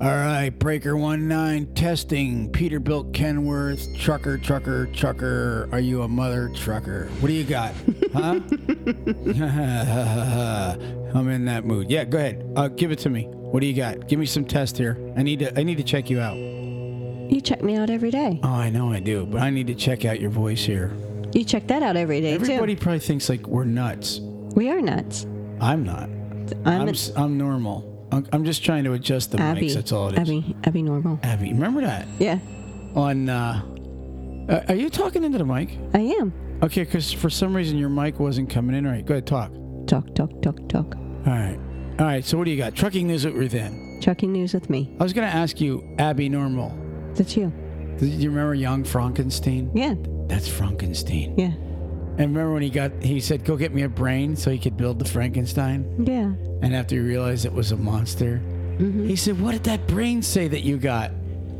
All right, Breaker One Nine testing. Peterbilt Kenworth trucker, trucker, trucker. Are you a mother trucker? What do you got? Huh? I'm in that mood. Yeah, go ahead. Uh, give it to me. What do you got? Give me some test here. I need to. I need to check you out. You check me out every day. Oh, I know I do, but I need to check out your voice here. You check that out every day Everybody probably thinks like we're nuts. We are nuts. I'm not. I'm, I'm, a- I'm normal. I'm, just trying to adjust the Abby. mics. That's all it is. Abby. Abby normal. Abby, remember that Yeah, on. Uh, uh, are you talking into the mic? I am. Okay, because for some reason your mic wasn't coming in right. Go ahead, talk. Talk, talk, talk, talk. All right. All right. So what do you got? Trucking news with Ruthann. Trucking news with me. I was going to ask you, Abby Normal. That's you. Do you remember Young Frankenstein? Yeah, That's Frankenstein. yeah, And remember when he got, he said, go get me a brain so he could build the Frankenstein? yeah. And after he realized it was a monster, mm-hmm. he said, what did that brain say that you got?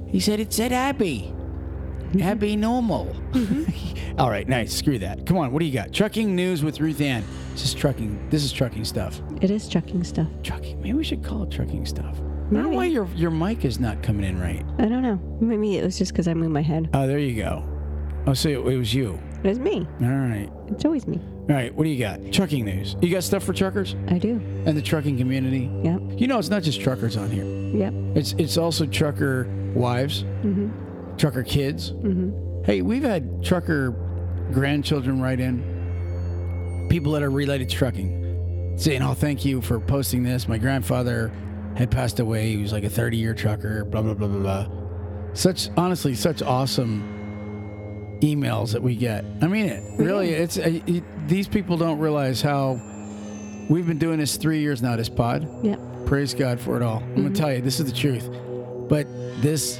He said, it said Abby. Mm-hmm. Abby Normal. Mm-hmm. All right, nice. Screw that. Come on, what do you got? Trucking news with Ruth Ann. This is trucking. This is trucking stuff. It is trucking stuff. Trucking. Maybe we should call it trucking stuff. I don't know why your your mic is not coming in right. I don't know. Maybe it was just because I moved my head. Oh, there you go. Oh, so it, it was you. It was me. All right. It's always me. All right. What do you got? Trucking news. You got stuff for truckers I do. and the trucking community. Yep. You know, it's not just truckers on here. Yep. It's it's also trucker wives, mm-hmm. trucker kids. Mm-hmm. Hey, we've had trucker grandchildren write in, people that are related to trucking, saying, "Oh, thank you for posting this. My grandfather had passed away. He was like a 30-year trucker. Blah blah blah blah blah." Such honestly, such awesome emails that we get. I mean it. Really, it's uh, it, these people don't realize how we've been doing this three years now. This pod. Yep. Praise God for it all. I'm gonna tell you, this is the truth. But this,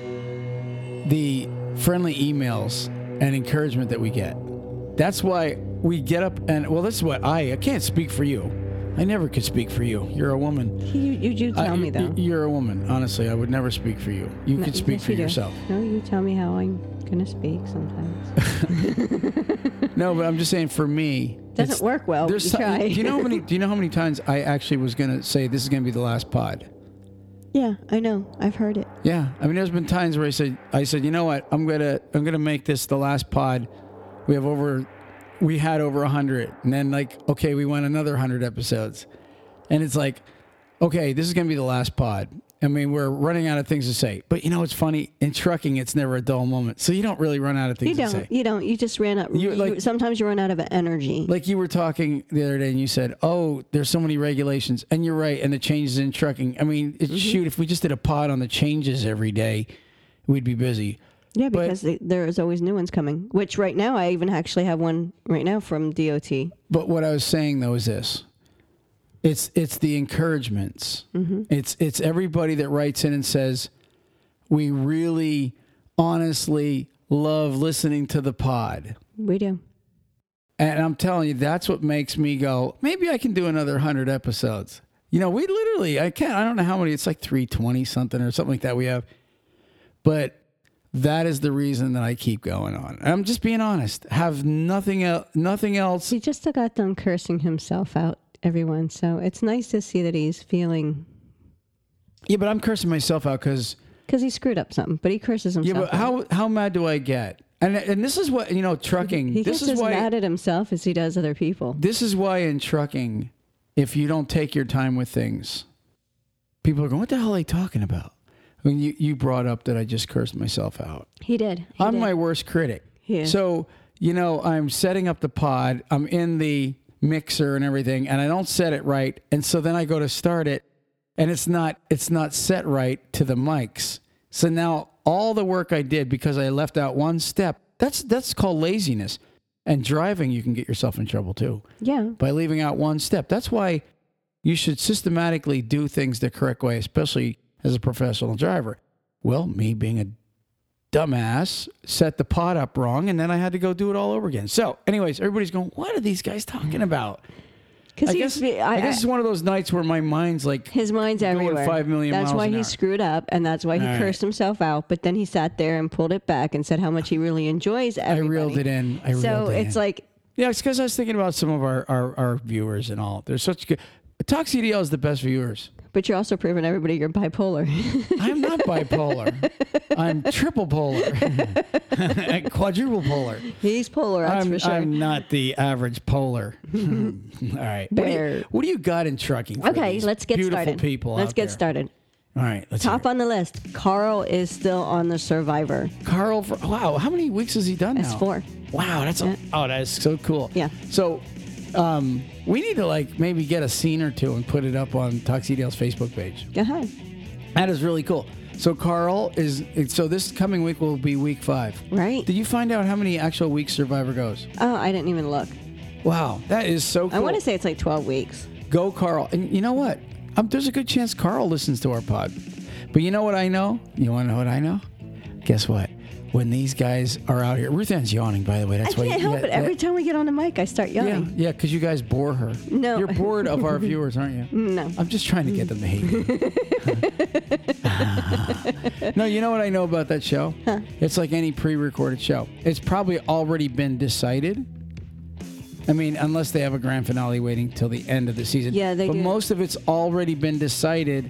the friendly emails and encouragement that we get, that's why we get up and well, this is what I I can't speak for you. I never could speak for you. You're a woman. You, you, you tell I- me though. You're a woman. Honestly, I would never speak for you. You No, could speak yes, for you yourself. No, you tell me how I'm gonna speak sometimes. No, but I'm just saying for me, Doesn't work well, There's you some- try. do you know how many? Do you know how many times I actually was gonna say this is gonna be the last pod? yeah, I know. I've heard it. Yeah, I mean, there's been times where I said, I said, you know what, I'm gonna, I'm gonna make this the last pod. We have over, we had over hundred, and then like, okay, we went another hundred episodes, and it's like, okay, this is gonna be the last pod. I mean, we're running out of things to say, but you know, it's funny in trucking, it's never a dull moment, so you don't really run out of things You don't. say. You don't. You just ran out. You, You, sometimes you run out of energy. Like you were talking the other day, and you said, "Oh, there's so many regulations," and you're right. And the changes in trucking. I mean, Mm-hmm. shoot, if we just did a pod on the changes every day, we'd be busy. Yeah, because they, there's always new ones coming. Which right now I even actually have one right now from DOT. But what I was saying though is this: it's it's the encouragements. Mm-hmm. It's it's everybody that writes in and says, "We really, honestly love listening to the pod." We do. And I'm telling you, that's what makes me go, maybe I can do another 100 episodes. You know, we literally, I can't, I don't know how many, it's like 320 something or something like that we have. But that is the reason that I keep going on. I'm just being honest. Have nothing else, nothing else. He just got done cursing himself out, everyone. So it's nice to see that he's feeling Yeah, but I'm cursing myself out because, because he screwed up something, but he curses himself. yeah, but how, how mad do I get? And, and this is what, you know, trucking, he this gets is as why. mad at himself as he does other people. This is why in trucking, if you don't take your time with things, people are going, "What the hell are they talking about?" When you you brought up that I just cursed myself out, He did. He I'm did. my worst critic. Yeah. So you know, I'm setting up the pod. I'm in the mixer and everything, and I don't set it right, and so then I go to start it, and it's not it's not set right to the mics. So now all the work I did because I left out one step. That's that's called laziness. And driving, you can get yourself in trouble too yeah. by leaving out one step. That's why you should systematically do things the correct way, especially as a professional driver. Well, me being a dumbass set the pot up wrong, and then I had to go do it all over again. So, anyways, everybody's going, "What are these guys talking about?" Because I guess, I, I guess it's one of those nights where my mind's like, his mind's everywhere. five million That's why he hour. screwed up, and that's why he All right. cursed himself out. But then he sat there and pulled it back and said how much he really enjoys everything. I reeled it in. I so it it's in. like yeah, it's because I was thinking about some of our, our, our viewers and all. They're such good. Talk CDL is the best viewers. But you're also proving everybody you're bipolar. I'm not bipolar. I'm triple polar, quadruple polar. He's polar, that's I'm, for sure. I'm not the average polar. Hmm. All right. What do, you, Bear. what do you got in trucking? Okay, let's get beautiful started. people. Let's out get there? started. All right. Let's Top on the list. Carl is still on the Survivor. Carl. For, wow. How many weeks has he done That's now? four. Wow. That's a, oh, that is so cool. Yeah. So. Um, we need to like maybe get a scene or two and put it up on Talk CDL's Facebook page. Go ahead. That is really cool. So Carl is so this coming week will be week five. Right. Did you find out how many actual weeks Survivor goes? Oh, I didn't even look. Wow, that is so cool. I want to say it's like 12 weeks. go Carl. And you know what? Um, there's a good chance Carl listens to our pod. But you know what I know? You want to know what I know? Guess what? When these guys are out here, Ruth Ann's yawning, by the way. That's I why. can't you- help yeah, it. Every time we get on the mic, I start yawning. Yeah, yelling. yeah, because you guys bore her. No. You're bored of our viewers, aren't you? No. I'm just trying to get them to hate you. no, you know what I know about that show? It's like any pre-recorded show. It's probably already been decided. I mean, unless they have a grand finale waiting till the end of the season. Yeah, they But do. most of it's already been decided,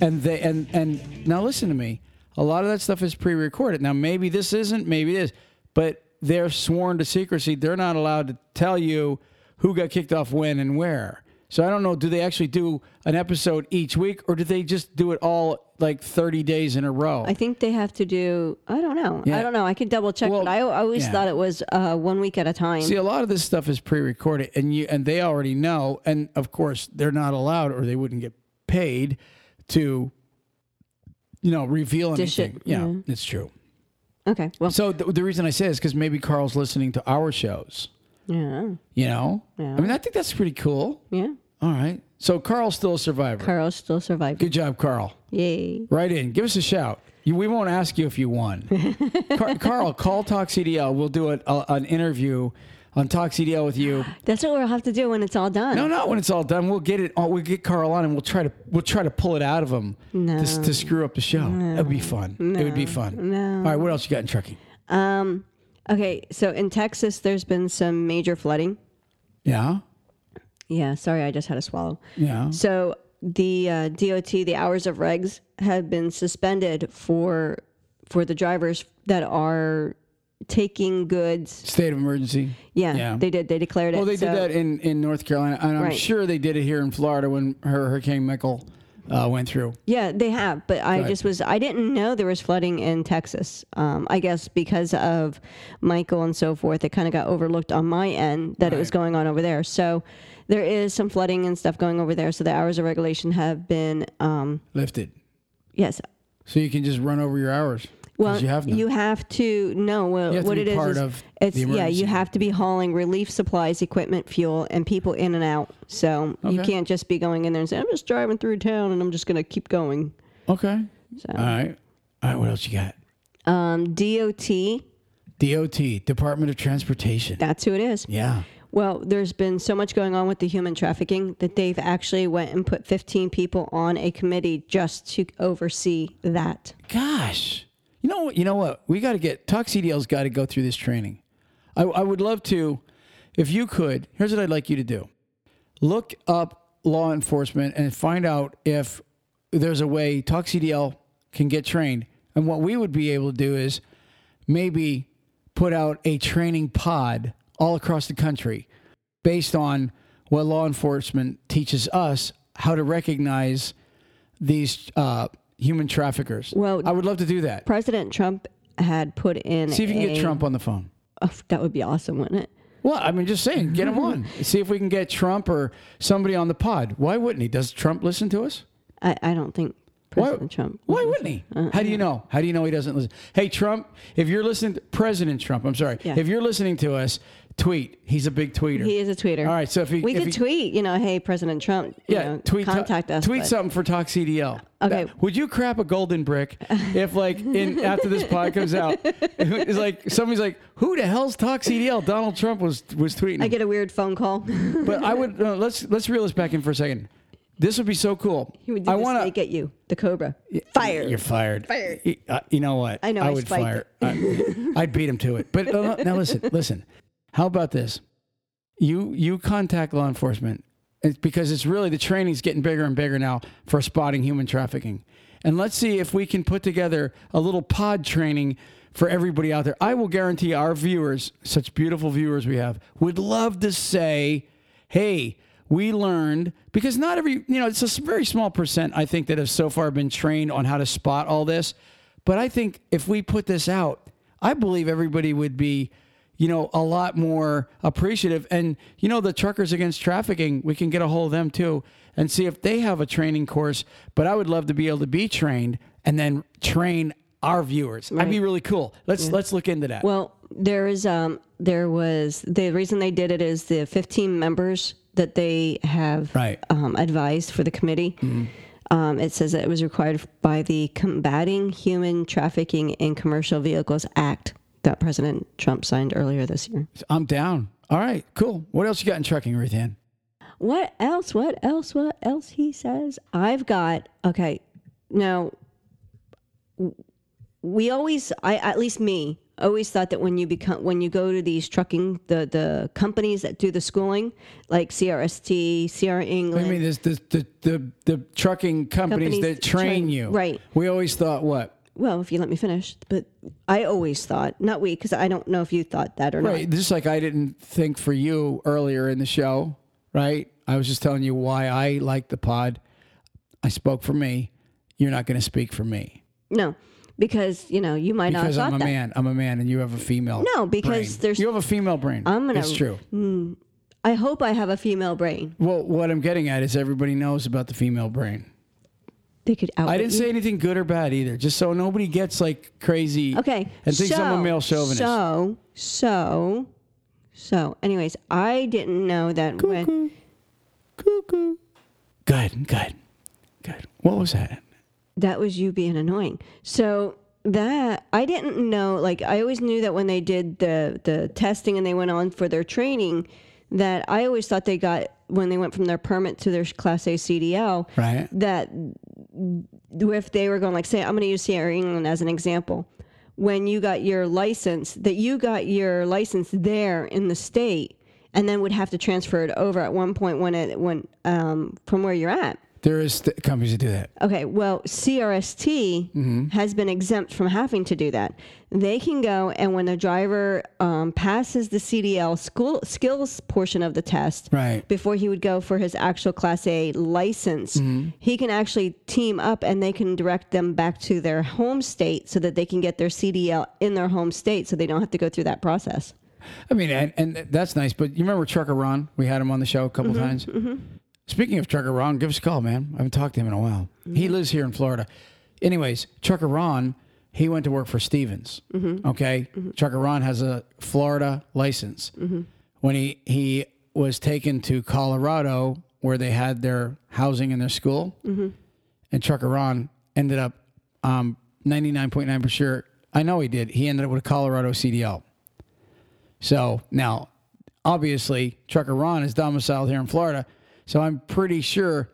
and they and and now listen to me. A lot of that stuff is pre-recorded. Now maybe this isn't, maybe it is, but they're sworn to secrecy. They're not allowed to tell you who got kicked off when and where. So I don't know. Do they actually do an episode each week, or do they just do it all like 30 days in a row? I think they have to do, I don't know. Yeah. I don't know. I could double check, Well, but I, I always yeah. thought it was uh, one week at a time. See, a lot of this stuff is pre-recorded, and you and they already know, and of course they're not allowed, or they wouldn't get paid to, you know, reveal Dish it. Yeah, yeah. it's true. okay. Well, So th- the reason I say is because maybe Carl's listening to our shows. yeah. You know, Yeah. I mean, I think that's pretty cool. Yeah. All right, so Carl's still a survivor. Carl's still surviving. Good job, Carl. Yay. Right in. Give us a shout. You, we won't ask you if you won. Car- Carl, call Talk CDL. We'll do a, a, an interview on Talk CDL with you. That's what we'll have to do when it's all done. No, not When it's all done, we'll get it. We'll get Carl on, and we'll try to we'll try to pull it out of him No. to, to screw up the show. That'd be fun. It would be fun. No. All right. What else you got in trucking? Um, okay. So in Texas, there's been some major flooding. Yeah. Yeah. Sorry, I just had to swallow. Yeah. So the uh, DOT, the hours of regs, have been suspended for for the drivers that are taking goods. State of emergency. Yeah, Yeah. they did. They declared it. Well, they So- did that in, in North Carolina, and I'm Right. sure they did it here in Florida when her Hurricane Michael uh, went through. Yeah, they have, but I Right. just was I didn't know there was flooding in Texas. Um, I guess because of Michael and so forth, it kind of got overlooked on my end that it was going on over there. So there is some flooding and stuff going over there. So the hours of regulation have been um, Lifted, yes. so you can just run over your hours. Well, you have you have to know well, You have to what it is. part is of it's yeah, you have to be hauling relief supplies, equipment, fuel, and people in and out. So you can't just be going in there and say, "I'm just driving through town and I'm just going to keep going." Okay. So All right. All right. What else you got? um, DOT, DOT, Department of Transportation. that's who it is. Yeah. Well, there's been so much going on with the human trafficking that they've actually went and put 15 people on a committee just to oversee that. Gosh. You know what? You know what? We got to get CDL's got to go through this training. I, I would love to, if you could. Here's what I'd like you to do: look up law enforcement and find out if there's a way CDL can get trained. And what we would be able to do is maybe put out a training pod all across the country based on what law enforcement teaches us how to recognize these uh, human traffickers. Well- I would love to do that. President Trump had put in See if you can get Trump on the phone. Oh, that would be awesome, wouldn't it? Well, I mean, just saying, get him on. See if we can get Trump or somebody on the pod. Why wouldn't he? Does Trump listen to us? I, I don't think Why- President Trump. Why wouldn't he? Uh-uh. How do you know? How do you know he doesn't listen? Hey, Trump, if you're listening, to, President Trump, I'm sorry. Yeah. If you're listening to us, tweet. He's a big tweeter. He is a tweeter. All right, so if he, we if could he, tweet, you know, hey, President Trump, you yeah, know, tweet contact us. Tweet but- something for Talk CDL. Okay. That- would you crap a golden brick if, like, in after this pod comes out, it's like somebody's like, "Who the hell's Talk CDL?" Donald Trump was was tweeting. I get a weird phone call. but I would uh, let's let's reel this back in for a second. This would be so cool. he would do I the want snake to. at you, the cobra. Fired. You're fired. Fired. Uh, you know what? I know, I I would fire. I, I'd beat him to it. But uh, now listen, listen. How about this? You you contact law enforcement It's because it's really the training's getting bigger and bigger now for spotting human trafficking. And let's see if we can put together a little pod training for everybody out there. I will guarantee our viewers, such beautiful viewers we have, would love to say, hey, we learned because not every, you know, it's a very small percent, I think, that have so far been trained on how to spot all this. But I think if we put this out, I believe everybody would be, you know, a lot more appreciative. And, you know, the Truckers Against Trafficking, we can get a hold of them too and see if they have a training course. But I would love to be able to be trained and then train our viewers. That'd be really cool. Let's let's look into that. Well, there is um there was the reason they did it is the 15 members that they have Right. um, advised for the committee. Um, it says that it was required by the Combating Human Trafficking in Commercial Vehicles Act that President Trump signed earlier this year. I'm down. All right, cool. What else you got in trucking, Ruth Ann? What else? What else? What else? He says. I've got okay. Now, we always, I at least me, always thought that when you become when you go to these trucking the the companies that do the schooling, like CRST, CR England. I mean, there's the the the, the trucking companies, Companies that that train train- you. right. We always thought what? Well, if you let me finish, but I always thought, not we, because I don't know if you thought that or not. Right. Just like I didn't think for you earlier in the show, right? I was just telling you why I like the pod. I spoke for me. You're not going to speak for me. No, because you know you might not because I'm a that. man. I'm a man, and you have a female. No, because brain. there's- you have a female brain. I'm gonna- It's true. Mm, I hope I have a female brain. Well, what I'm getting at is everybody knows about the female brain. They could out. I didn't say anything good or bad either. Just so nobody gets like crazy. Okay. And thinks so, I'm a male chauvinist. So, so, so. Anyways, I didn't know that when Cuckoo. Good. Good. Good. What was that? that was you being annoying. So that I didn't know. Like I always knew that when they did the the testing and they went on for their training, that I always thought they got when they went from their permit to their Class A CDL. Right. that if they were going like say i'm going to use CR England as an example when you got your license that you got your license there in the state and then would have to transfer it over at one point when it when um, from where you're at There is th- companies that do that. Okay, well, CRST mm-hmm. has been exempt from having to do that. They can go and when the driver um, passes the CDL school skills portion of the test, Right. before he would go for his actual Class A license, mm-hmm. he can actually team up and they can direct them back to their home state so that they can get their CDL in their home state, so they don't have to go through that process. I mean, and, and that's nice. But you remember Trucker Ron? We had him on the show a couple mm-hmm, times. Speaking of Trucker Ron, give us a call, man. I haven't talked to him in a while. He mm-hmm. lives here in Florida. Anyways, Trucker Ron, he went to work for Stevens. Mm-hmm. Okay, mm-hmm. Trucker Ron has a Florida license. When he he was taken to Colorado, where they had their housing in their school, and Trucker Ron ended up um, 99.9 percent sure. I know he did. He ended up with a Colorado CDL. So now, obviously, Trucker Ron is domiciled here in Florida. So I'm pretty sure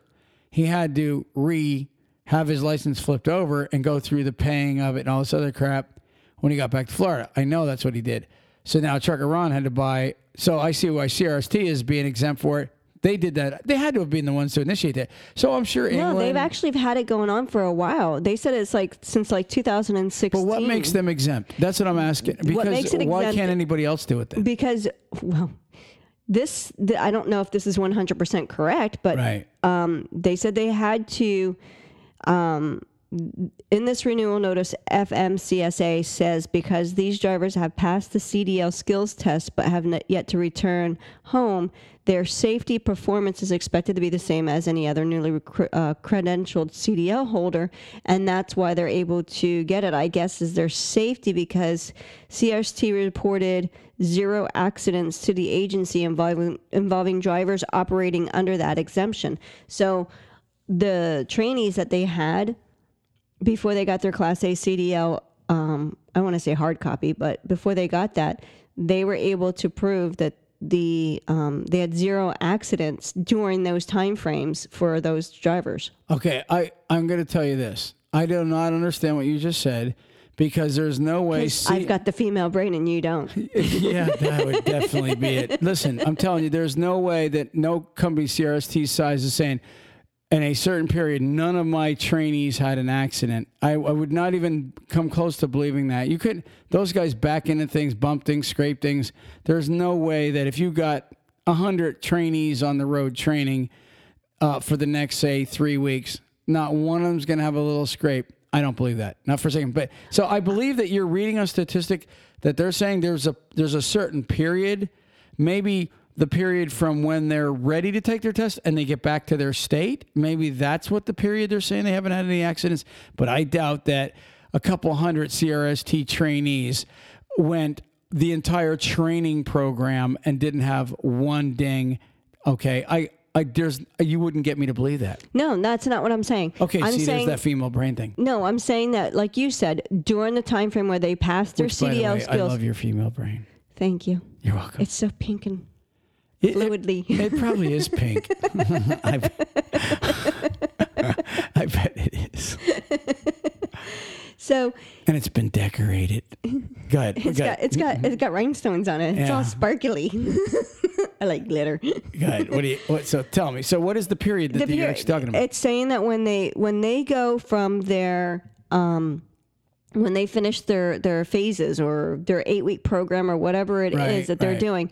he had to re have his license flipped over and go through the paying of it and all this other crap when he got back to Florida. I know that's what he did. So now Trucker Ron had to buy. So I see why CRST is being exempt for it. They did that. They had to have been the ones to initiate that. So I'm sure England. No, they've actually had it going on for a while. They said it's like since like 2016. but what makes them exempt? That's what I'm asking. Because makes it why exempt- can't anybody else do it then? because well this the, i don't know if this is 100% correct but Right. um, they said they had to um, in this renewal notice fmcsa says because these drivers have passed the cdl skills test but have not yet to return home their safety performance is expected to be the same as any other newly recru- uh, credentialed cdl holder and that's why they're able to get it. I guess is their safety because crst reported zero accidents to the agency involving involving drivers operating under that exemption. So the trainees that they had before they got their Class A CDL, um, I want to say hard copy, but before they got that, they were able to prove that the um, they had zero accidents during those time frames for those drivers. Okay, I I'm going to tell you this. I do not understand what you just said because there's no way. I've got the female brain and you don't. yeah, that would definitely be it. Listen, I'm telling you, there's no way that no company CRST size is saying in a certain period, none of my trainees had an accident. I, I would not even come close to believing that. You could, those guys back into things, bump things, scrape things. There's no way that if you got 100 trainees on the road training uh, for the next, say, three weeks, not one of them's going to have a little scrape. I don't believe that, not for a second. But so I believe that you're reading a statistic that they're saying there's a there's a certain period, maybe the period from when they're ready to take their test and they get back to their state. Maybe that's what the period they're saying they haven't had any accidents. But I doubt that a couple hundred CRST trainees went the entire training program and didn't have one ding. Okay, I. I, there's you wouldn't get me to believe that. No, that's not what I'm saying. Okay, I'm see, saying there's that female brain thing. no. I'm saying that, like you said, during the time frame where they passed their Which, by the CDL way, I love your female brain. Thank you. You're welcome. It's so pink and It- it- fluidly. It, probably is pink. I, I bet it is. so And it's been decorated. Good. it's got it's got it's got rhinestones on it. It's Yeah. all sparkly. I like glitter. Good. What do you? What, so tell me. So what is the period that The you're talking about? It's saying that when they when they go from their um when they finish their their phases or their eight week program or whatever it is Right, that they're right. doing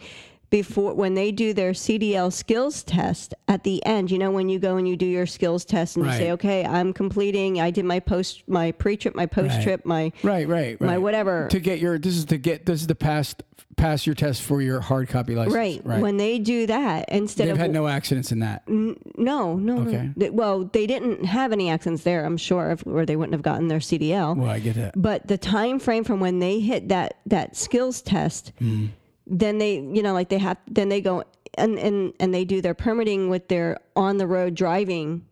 before when they do their CDL skills test at the end, you know when you go and you do your skills test and you say, okay, I'm completing. I did my post my pre trip, my post trip, my right. Right. Right. my whatever. To get your. This is to get. This is the pass. Pass your test for your hard copy license. right. Right. When they do that instead of, They've of had no accidents in that. no, no, Okay. no. Well, they didn't have any accidents there, I'm sure, if, or they wouldn't have gotten their CDL. Well, I get that. but the time frame from when they hit that that skills test Mm. Then they you know like they have then they go and and and they do their permitting with their on the road driving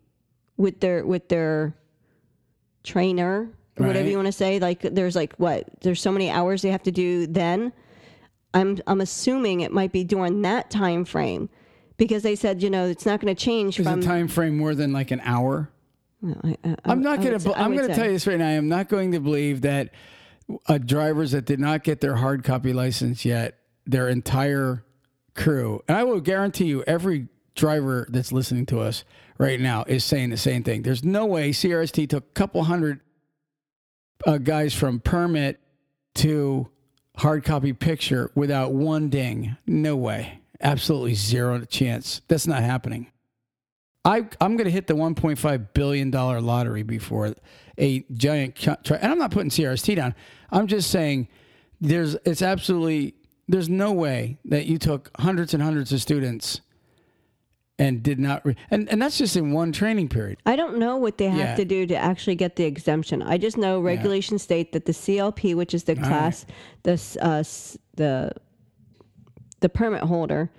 with their with their trainer or whatever you want to say like there's like what there's so many hours they have to do then i'm i'm assuming it might be during that time frame because they said you know it's not going to change Is from the time frame more than like an hour? I, I, I'm not going to. I'm going to tell you this right now. I am not going to believe that uh, drivers that did not get their hard copy license yet, their entire crew, and I will guarantee you, every driver that's listening to us right now is saying the same thing. There's no way CRST took a couple hundred uh, guys from permit to hard copy picture without one ding. No way. Absolutely zero chance. That's not happening. I, I'm going to hit the 1.5 billion dollar lottery before a giant tri- and I'm not putting CRST down. I'm just saying there's it's absolutely there's no way that you took hundreds and hundreds of students and did not re- and and that's just in one training period. I don't know what they have Yeah. to do to actually get the exemption. I just know regulations state that the CLP, which is the class, the uh, the the permit holder,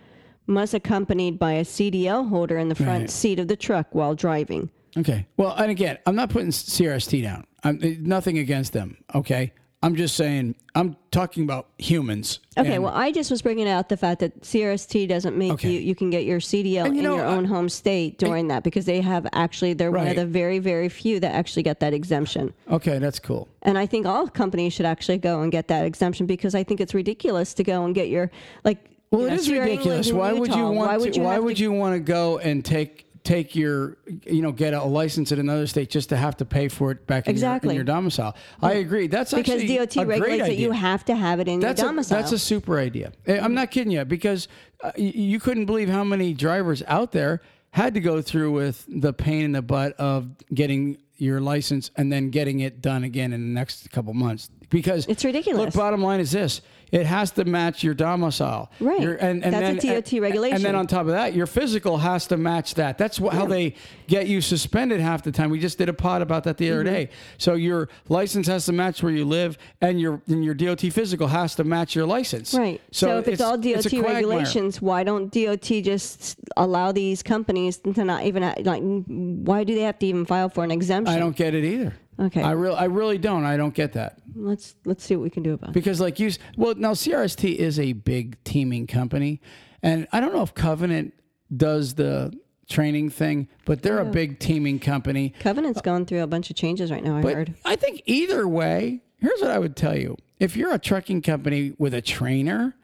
must accompanied by a CDL holder in the front Right. seat of the truck while driving. Okay. Well, and again, I'm not putting CRST down. I'm eh, nothing against them. Okay. I'm just saying I'm talking about humans. Okay, well, I just was bringing out the fact that CRST doesn't make Okay. you you can get your CDL And you in know, your I- own home state during that because they have actually they're one of Right. the very very few that actually get that exemption. okay, that's cool. And I think all companies should actually go and get that exemption because I think it's ridiculous to go and get your like. Well, you it know, is Sierra ridiculous. England Why would you Utah, want Why to? would you why have would to- you want to go and take take your you know get a license in another state just to have to pay for it back in, Exactly. your, in your domicile? I agree. That's Because actually DOT a regulates that you have to have it in That's your a, domicile. that's a super idea. Eh, I'm not kidding you because uh, you couldn't believe how many drivers out there had to go through with the pain in the butt of getting your license and then getting it done again in the next couple months because It's ridiculous. Look, bottom line is this: it has to match your domicile, Right. Your- and, and That's a DOT and- regulation. And then on top of that, your physical has to match that. That's wh- how they get you suspended half the time. We just did a pod about that the other Mm-hmm. day. So your license has to match where you live, and your and your DOT physical has to match your license. Right. So, if it's, all DOT it's regulations, why don't DOT just allow these companies to not even like? Why do they have to even file for an exemption? I don't get it either. Okay. I really, I really don't. I don't get that Let's let's see what we can do about it. because, like you, s- well, now CRST is a big teaming company, and I don't know if Covenant does the training thing, but they're a big teaming company. Covenant's going through a bunch of changes right now. I But heard. I think either way, Here's what I would tell you: if you're a trucking company with a trainer,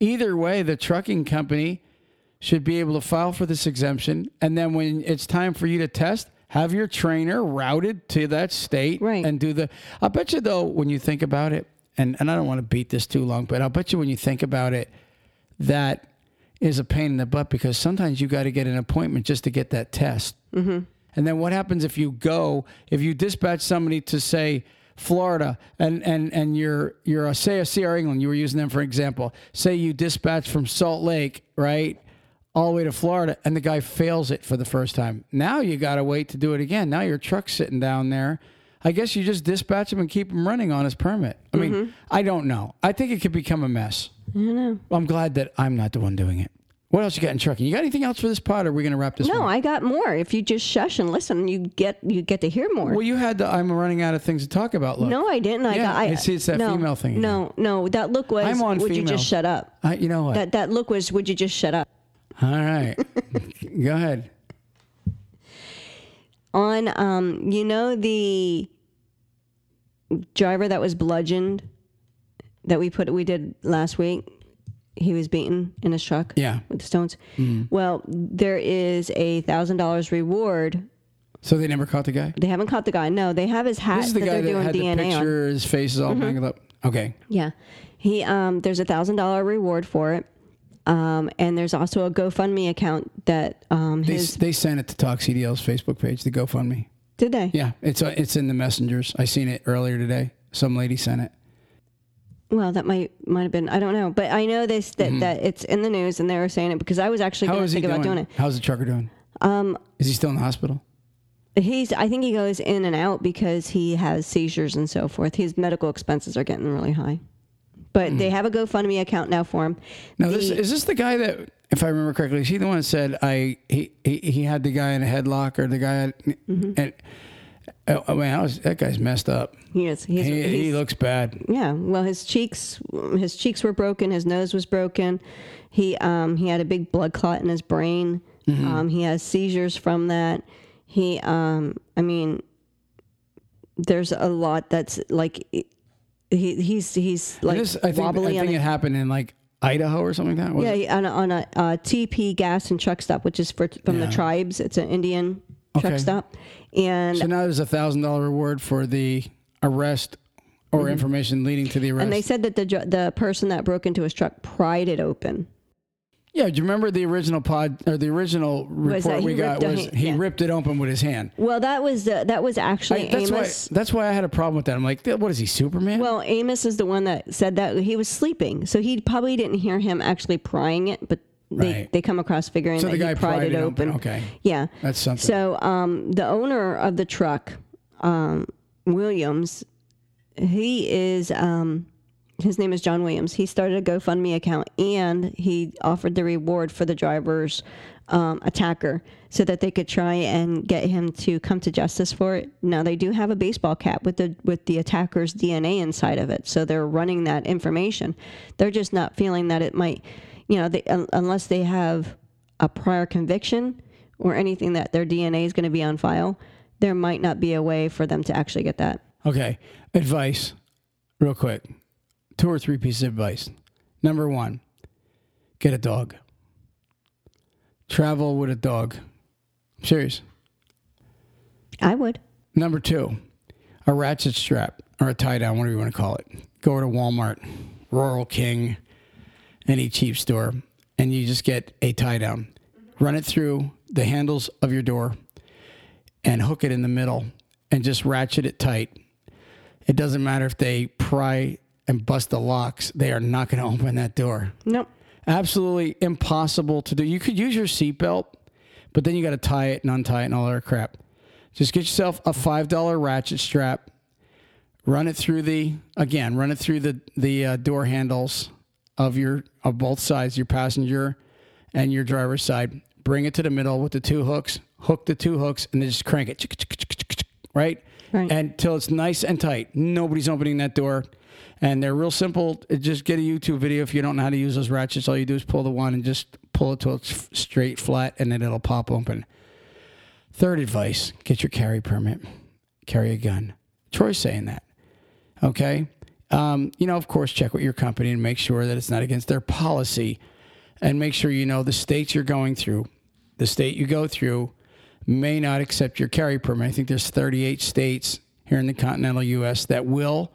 either way, the trucking company should be able to file for this exemption, and then when it's time for you to test, have your trainer routed to that state Right. and do the. I'll bet you though, when you think about it, and and I don't want to beat this too long, but I'll bet you when you think about it, that is a pain in the butt because sometimes you got to get an appointment just to get that test. Mm-hmm. And then what happens if you go, if you dispatch somebody to say Florida and, and, and you're, you're a, say a CR England, you were using them for example, say you dispatch from Salt Lake, right? All the way to Florida and the guy fails it for the first time. Now you got to wait to do it again. Now your truck's sitting down there. I guess you just dispatch him and keep him running on his permit. I mean, mm-hmm. I don't know. I think it could become a mess. I don't know. Well, I'm glad that I'm not the one doing it. What else you got in trucking? You got anything else for this pod? Or are we going to wrap this? Up? No, one? I got more. If you just shush and listen, you get you get to hear more. Well, you had the I'm running out of things to talk about. Look, no, I didn't. I Yeah, got. I I see it's that no, female thing again. No, no, that look was. I'm on would you just shut up? I, you know what? That that look was. Would you just shut up? All right, go ahead. On um, you know the driver that was bludgeoned that we put we did last week. He was beaten in his truck. Yeah. with the stones. Well, there is a thousand dollars reward. So they never caught the guy. They haven't caught the guy. No, they have his hat This is the that guy they're that doing had the DNA on. Mm-hmm. His face is all mangled up. Okay. Yeah, he um, there's a thousand dollar reward for it, um, and there's also a GoFundMe account that um, They, his they sent it to Talk CDL's Facebook page, the GoFundMe. did they? Yeah, it's uh, it's in the messengers. I seen it earlier today. Some lady sent it. Well, that might might have been I don't know, but I know this that, that it's in the news and they were saying it because I was actually Mm-hmm. Going to think doing? about doing it. How's the trucker doing? Um, is he still in the hospital? He's I think he goes in and out because he has seizures and so forth. His medical expenses are getting really high. But they have a GoFundMe account now for him. Now, this is this the guy that, if I remember correctly, is he the one that said I he he, he had the guy in a headlock or the guy Mm-hmm. and oh, oh, man, that, was, that guy's messed up. He is. He's, He, he looks bad. Yeah, well, his cheeks, his cheeks were broken. His nose was broken. He, um, he had a big blood clot in his brain. Mm-hmm. Um, he has seizures from that. He, um, I mean, there's a lot that's like, he, he's he's like this, I think, I wobbly on think a, it happened in like Idaho or something like that. Was yeah it? on a, on a uh, TP gas and truck stop, which is for from Yeah. the tribes. It's an Indian truck Okay. stop, and So now there's a thousand dollar reward for the arrest or information leading to the arrest. Mm-hmm. and they said that the the person that broke into his truck pried it open. Yeah, do you remember the original pod or the original report he we got was hand- he yeah. ripped it open with his hand. Well, that was uh, that was actually I- that's Amos. why that's why I had a problem with that. I'm like, what is he, Superman? Well, Amos is the one that said that he was sleeping, so he probably didn't hear him actually prying it, but they, Right. they come across figuring So that the he guy pried, pried it it open. open. Okay. Yeah. That's something. So um, the owner of the truck, um, Williams, he is um, his name is John Williams. He started a GoFundMe account and he offered the reward for the driver's um, attacker so that they could try and get him to come to justice for it. Now they do have a baseball cap with the with the attacker's DNA inside of it, so they're running that information. They're just not feeling that it might, you know, they, un- unless they have a prior conviction or anything that their DNA is going to be on file, there might not be a way for them to actually get that. Okay. Advice, real quick. Two or three pieces of advice. Number one, get a dog. Travel with a dog. I'm serious. I would. Number two, a ratchet strap or a tie down, whatever you want to call it. Go to Walmart, Rural King, any cheap store, and you just get a tie down. Run it through the handles of your door and hook it in the middle and just ratchet it tight. It doesn't matter if they pry and bust the locks, they are not going to open that door. Nope. Absolutely impossible to do. You could use your seatbelt, but then you got to tie it and untie it and all that crap. Just get yourself a five dollar ratchet strap. Run it through the again. Run it through the the uh, door handles of your of both sides, your passenger and your driver's side. Bring it to the middle with the two hooks. Hook the two hooks and then just crank it. Right. Right. Until it's nice and tight. Nobody's opening that door. And they're real simple. Just get a YouTube video if you don't know how to use those ratchets. All you do is pull the one and just pull it till it's straight, flat, and then it'll pop open. Third advice get your carry permit, carry a gun. Troy's saying that. Okay. Um, you know, of course, check with your company and make sure that it's not against their policy and make sure you know the states you're going through. The state you go through may not accept your carry permit. I think there's 38 states here in the continental U.S. that will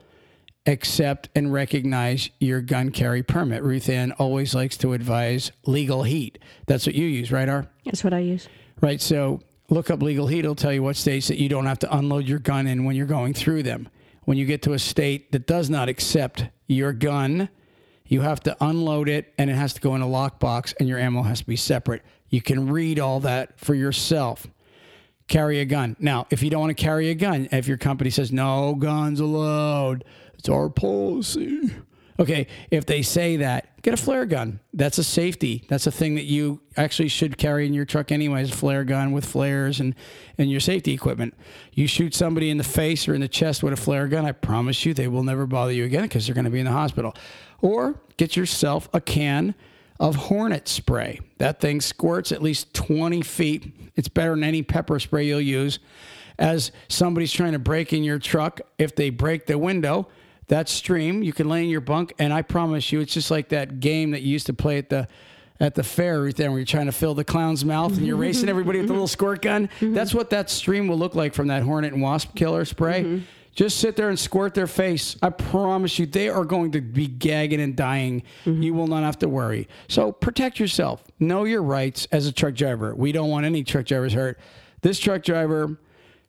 accept and recognize your gun carry permit. Ruth Ann always likes to advise legal heat. That's what you use, right, R? That's what I use. Right. So look up legal heat. It'll tell you what states that you don't have to unload your gun in when you're going through them. When you get to a state that does not accept your gun, you have to unload it and it has to go in a lockbox and your ammo has to be separate. You can read all that for yourself. Carry a gun. Now, if you don't want to carry a gun, if your company says no guns allowed, it's our policy. Okay, if they say that, get a flare gun. That's a safety. That's a thing that you actually should carry in your truck anyways, flare gun with flares and, and your safety equipment. You shoot somebody in the face or in the chest with a flare gun, I promise you they will never bother you again because they're going to be in the hospital. Or get yourself a can of Hornet spray. That thing squirts at least 20 feet. It's better than any pepper spray you'll use. As somebody's trying to break in your truck, if they break the window, that stream you can lay in your bunk, and I promise you, it's just like that game that you used to play at the at the fair right there where you're trying to fill the clown's mouth and you're racing everybody with the little squirt gun. That's what that stream will look like from that hornet and wasp killer spray. Just sit there and squirt their face. I promise you, they are going to be gagging and dying. You will not have to worry. So protect yourself. Know your rights as a truck driver. We don't want any truck drivers hurt. This truck driver,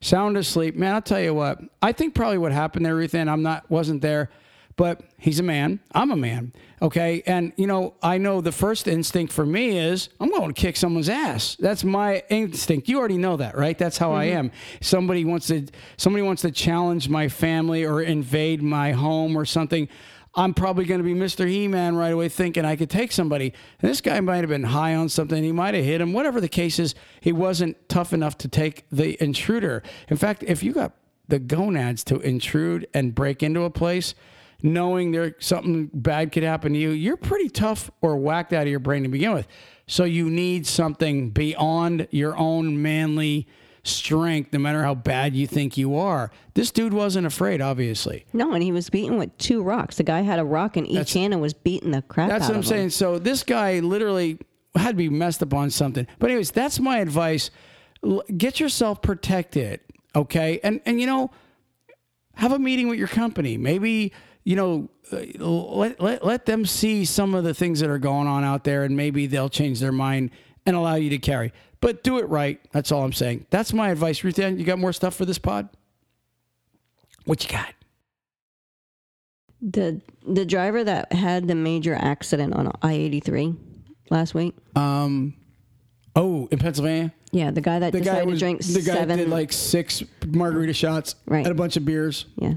sound asleep. Man, I'll tell you what. I think probably what happened there, Ruth Ann, I'm not wasn't there, but he's a man. I'm a man. Okay. And you know, I know the first instinct for me is I'm going to kick someone's ass. That's my instinct. You already know that, right? That's how I mm-hmm. am. Somebody wants to somebody wants to challenge my family or invade my home or something. I'm probably going to be Mr. He Man right away thinking I could take somebody. And this guy might have been high on something. He might have hit him. Whatever the case is, he wasn't tough enough to take the intruder. In fact, if you got the gonads to intrude and break into a place, knowing there something bad could happen to you, you're pretty tough or whacked out of your brain to begin with. So you need something beyond your own manly strength, no matter how bad you think you are. This dude wasn't afraid, obviously. No, and he was beaten with two rocks. The guy had a rock in each hand and was beating the crap out of the room. That's what I'm him. saying. So this guy literally had to be messed up on something. But anyways, that's my advice. Get yourself protected, okay? And and you know, have a meeting with your company. Maybe you know, uh, let let let them see some of the things that are going on out there, and maybe they'll change their mind and allow you to carry. But do it right. That's all I'm saying. That's my advice. Ruth Ann, you got more stuff for this pod? What you got? The the driver that had the major accident on I eighty three last week. Um, oh, in Pennsylvania. Yeah, the guy that the guy decided was to drink the guy seven. did like six margarita shots Right. and a bunch of beers. yeah,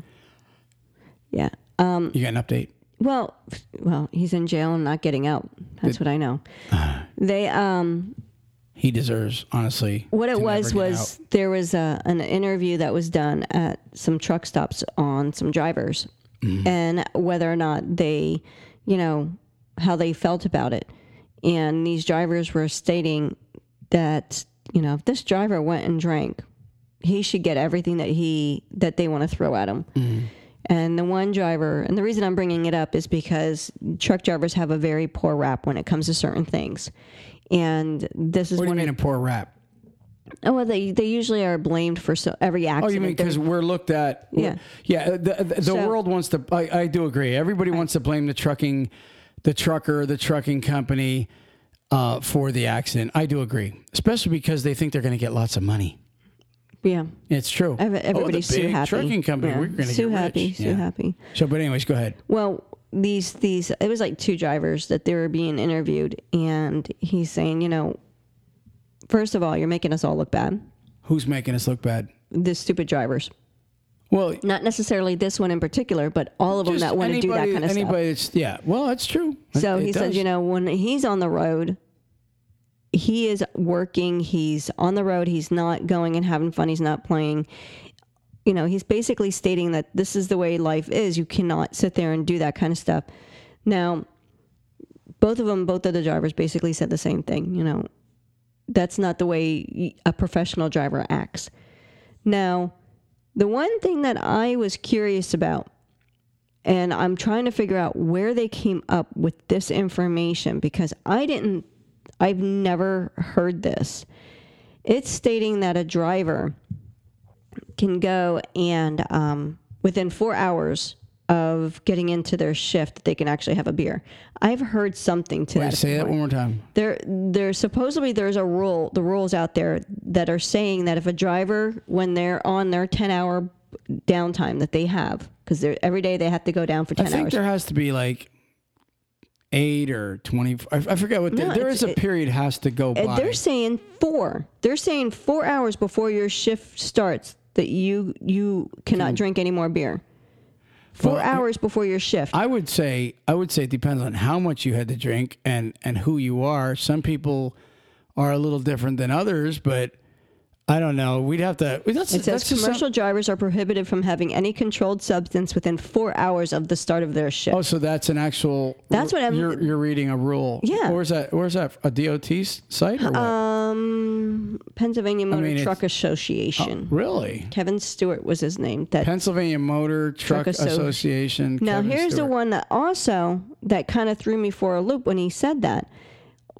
yeah. Um, You got an update? well, well, he's in jail and not getting out. That's what I know. They um, He deserves, honestly. what it was was there was a, an interview that was done at some truck stops on some drivers mm-hmm. and whether or not they you know how they felt about it. And these drivers were stating that you know if this driver went and drank he should get everything that he that they want to throw at him. Mm-hmm. And the one driver and the reason i'm bringing it up is because truck drivers have a very poor rap when it comes to certain things and this is What do you mean a poor rap? Oh, well, they they usually are blamed for so, every accident. Oh, you mean because we're looked at? Yeah. yeah. The, the, the So- world wants to. I, I do agree. Everybody wants to blame the trucking, the trucker, the trucking company, uh, for the accident. I do agree, especially because they think they're going to get lots of money. yeah, It's true. Everybody's oh, the big happy. trucking company. Yeah. We're going to get happy, rich. Sue Yeah. happy. So, but anyways, go ahead. Well, these these it was like two drivers that they were being interviewed, and he's saying, you know, first of all, you're making us all look bad. Who's making us look bad? The stupid drivers, Well, not necessarily this one in particular, but all of them that want to do that kind of stuff. anybody That's, yeah. Well, that's true. So It he said, does. you know, when he's on the road, he is working, he's on the road, he's not going and having fun, he's not playing. You know, he's basically stating that this is the way life is. You cannot sit there and do that kind of stuff. Now, both of them, both of the drivers basically said the same thing. You know, that's not the way a professional driver acts. Now, the one thing that I was curious about And I'm trying to figure out where they came up with this information because I didn't, I've never heard this. It's stating that a driver can go and um, within four hours of getting into their shift, they can actually have a beer. I've heard something to Wait, that. say that one more time. There, there's supposedly there's a rule, the rules out there that are saying that if a driver, when they're on their 10 hour downtime that they have, because every day they have to go down for 10 hours. I 10 think hours. there has to be like eight or 20. I, I forget what. the- No, there is a it- period has to go by. They're saying four. They're saying four hours before your shift starts that you you cannot hmm. drink any more beer. Four Well, hours before your shift. I would say I would say it depends on how much you had to drink and and who you are. Some people are a little different than others, but I don't know. We'd have to. That's, It says that's just some- commercial drivers are prohibited from having any controlled substance within four hours of the start of their shift. Oh, so that's an actual. That's what I'm- You're, you're reading a rule. Yeah. Where's that? Where's that? A DOT site or what? Um, Pennsylvania Motor mean, Truck Association. really? Kevin Stewart was his name. That Pennsylvania Motor Truck, Truck Asso- Association. now Kevin here's Stewart. the one that also that kind of threw me for a loop when he said that.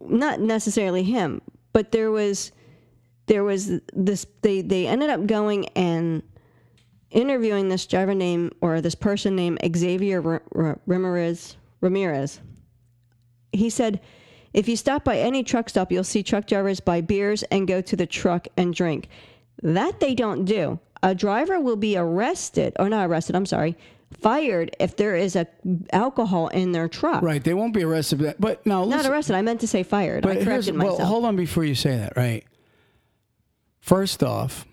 Not necessarily him, but there was there was this. They they ended up going and interviewing this driver named or this person named Xavier Ramirez. Ramirez. He said, if you stop by any truck stop, you'll see truck drivers buy beers and go to the truck and drink. That they don't do. A driver will be arrested, or not arrested, I'm sorry, fired if there is a alcohol in their truck. Right. They won't be arrested. But now, Not listen, arrested. I meant to say fired. I But here's- corrected well, hold on before you say that. Right. First off,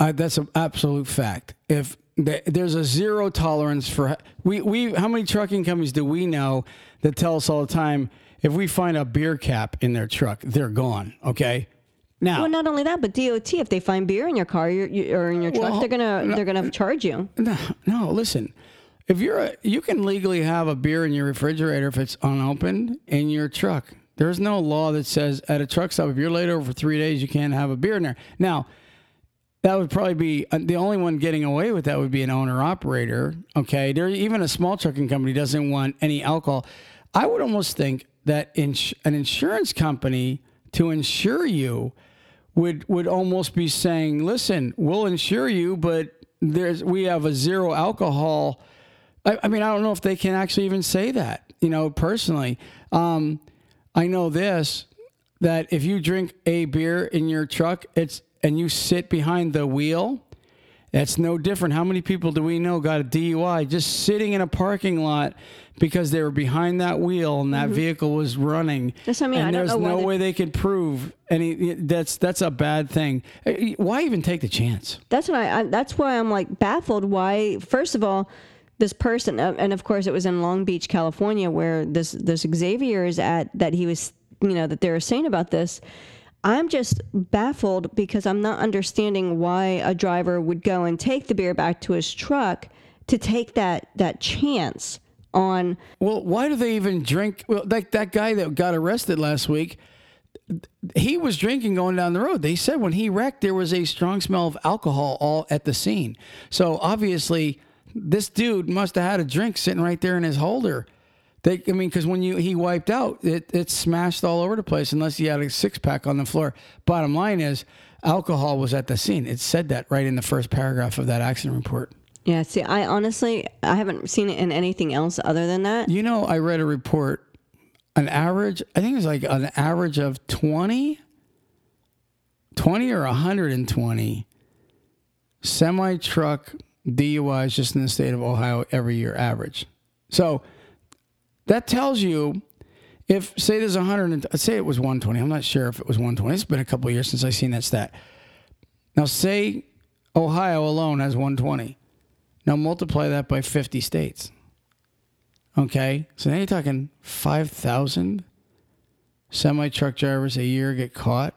uh, that's an absolute fact. If there's a zero tolerance for we we how many trucking companies do we know that tell us all the time if we find a beer cap in their truck, they're gone. Okay. Now, well, not only that, but DOT. If they find beer in your car you you, or in your truck, Well, they're gonna they're gonna charge you. No, no. Listen, if you're a, you can legally have a beer in your refrigerator if it's unopened in your truck. There's no law that says at a truck stop if you're laid over for three days you can't have a beer in there. Now, that would probably be uh, the only one getting away with that would be an owner operator. Okay, there even a small trucking company doesn't want any alcohol. I would almost think that ins- an insurance company to insure you would would almost be saying, "Listen, we'll insure you, but there's we have a zero alcohol." I, I mean, I don't know if they can actually even say that. You know, personally, um, I know this that if you drink a beer in your truck, it's and you sit behind the wheel. That's no different. How many people do we know got a DUI just sitting in a parking lot because they were behind that wheel and that vehicle was running? Mm-hmm. That's what I mean. And I don't there's know why no way they could prove any. That's that's a bad thing. Eh, Why even take the chance? That's what I, I. That's why I'm like baffled. Why? First of all, this person, uh, and of course, it was in Long Beach, California, where this this Xavier is at. That he was, you know, that they were saying about this. I'm just baffled because I'm not understanding why a driver would go and take the beer back to his truck to take that that chance on. Well, why do they even drink? Well, like that guy that got arrested last week, he was drinking going down the road. They said when he wrecked, there was a strong smell of alcohol all at the scene. So obviously, this dude must have had a drink sitting right there in his holder. They, I mean, because when you he wiped out, it, it smashed all over the place unless he had a six pack on the floor. Bottom line is, alcohol was at the scene. It said that right in the first paragraph of that accident report. Yeah. See, I honestly I haven't seen it in anything else other than that. You know, I read a report, an average, I think it was like an average of 20, 20 or 120 semi truck DUIs just in the state of Ohio every year, average. So that tells you if, say, there's 100, and, say it was 120. I'm not sure if it was 120. It's been a couple years since I've seen that stat. Now, say Ohio alone has 120. Now multiply that by 50 states. Okay, so now you're talking 5,000 semi truck drivers a year get caught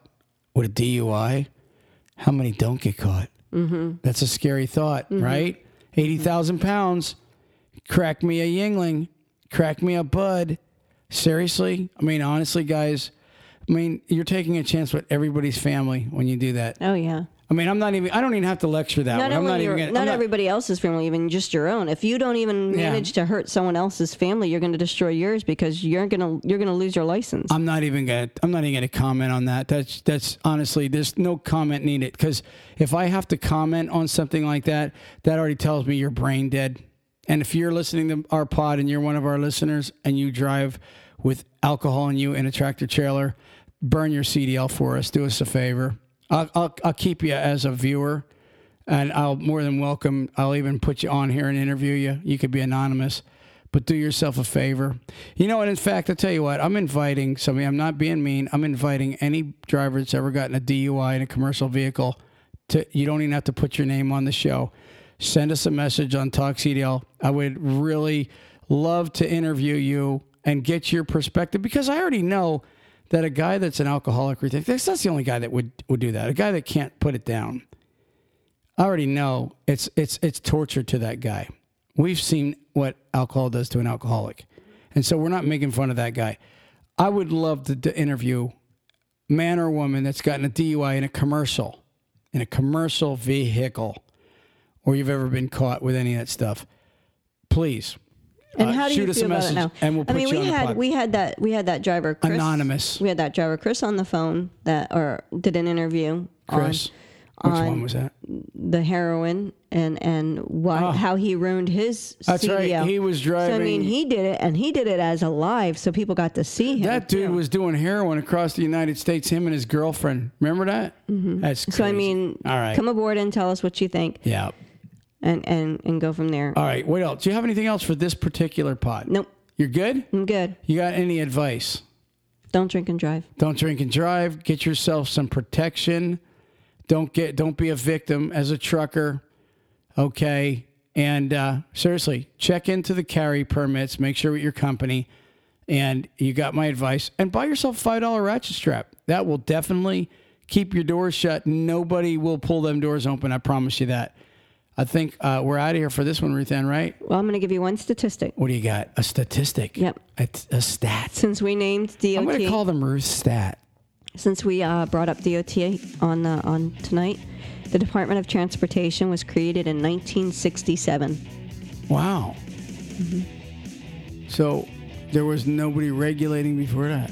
with a DUI. How many don't get caught? Mm-hmm. That's a scary thought, right? 80,000 pounds. Crack me a Yuengling. Crack me a Bud. Seriously? I mean, honestly, guys, I mean, you're taking a chance with everybody's family when you do that. Oh yeah. I mean, I'm not even. I don't even have to lecture that. Not one. I'm not even. Gonna, not, everybody else's family, even just your own. If you don't even Yeah. manage to hurt someone else's family, you're going to destroy yours because you're going to you're going to lose your license. I'm not even gonna. I'm not even gonna comment on that. That's that's honestly, there's no comment needed because if I have to comment on something like that, that already tells me you're brain dead. And if you're listening to our pod and you're one of our listeners and you drive with alcohol in you in a tractor trailer, burn your CDL for us. Do us a favor. I'll I'll, I'll keep you as a viewer. And I'll more than welcome. I'll even put you on here and interview you. You could be anonymous but do yourself a favor. You know, and in fact, I'll tell you what, I'm inviting somebody, I'm not being mean, I'm inviting any driver that's ever gotten a DUI in a commercial vehicle to, you don't even have to put your name on the show. Send us a message on Talk CDL. I would really love to interview you and get your perspective because I already know that a guy that's an alcoholic, or that's that's the only guy that would, would do that. A guy that can't put it down. I already know it's it's it's torture to that guy. We've seen what alcohol does to an alcoholic, and so we're not making fun of that guy. I would love to, to interview man or woman that's gotten a DUI in a commercial, in a commercial vehicle, or you've ever been caught with any of that stuff. Please and uh, how do shoot you us a feel about it message now? and we'll I mean, you we had we had that we had that driver Chris, Anonymous. We had that driver Chris on the phone that or did an interview Chris. on, Which on one was that? the heroin and and why Oh. how he ruined his That's CDL. right. He was So I mean, he did it, and he did it as a live, so people got to see him. That dude was doing heroin across the United States. Him and his girlfriend. Remember that? Mm-hmm. That's crazy. So I mean, all right. come aboard and tell us what you think, Yeah. And and and go from there. All right. What else? Do you have anything else for this particular pod? Nope, You're good? I'm good. You got any advice? Don't drink and drive. Don't drink and drive. Get yourself some protection. Don't get don't be a victim as a trucker. Okay. And uh, seriously, check into the carry permits. Make sure with your company. And you got my advice. And buy yourself a five dollar ratchet strap. That will definitely keep your doors shut. Nobody will pull them doors open. I promise you that. I think uh, we're out of here for this one, Ruth Ann, right? Well, I'm going to give you one statistic. What do you got? A statistic. Yep. A, a stat. Since we named DOT. I'm going to call them Ruth Stat. since we uh, brought up DOT on uh, on tonight, the Department of Transportation was created in 1967. Wow. So there was nobody regulating before that.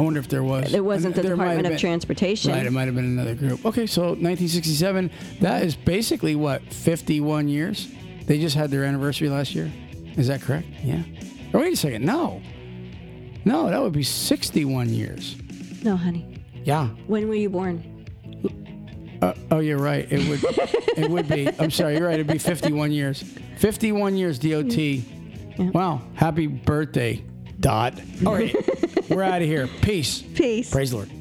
I wonder if there was. It wasn't the There Department of been- Transportation. Right, it might have been another group. Okay, so 1967. That is basically what 51 years. They just had their anniversary last year. Is that correct? Yeah. Oh, wait a second. No. No, that would be 61 years. No, honey. Yeah. When were you born? Uh, oh, you're right. It would. it would be. I'm sorry. You're right. It'd be 51 years. 51 years DOT. Wow. Happy birthday, Dot. All right. We're out of here. Peace. Peace. Praise the Lord.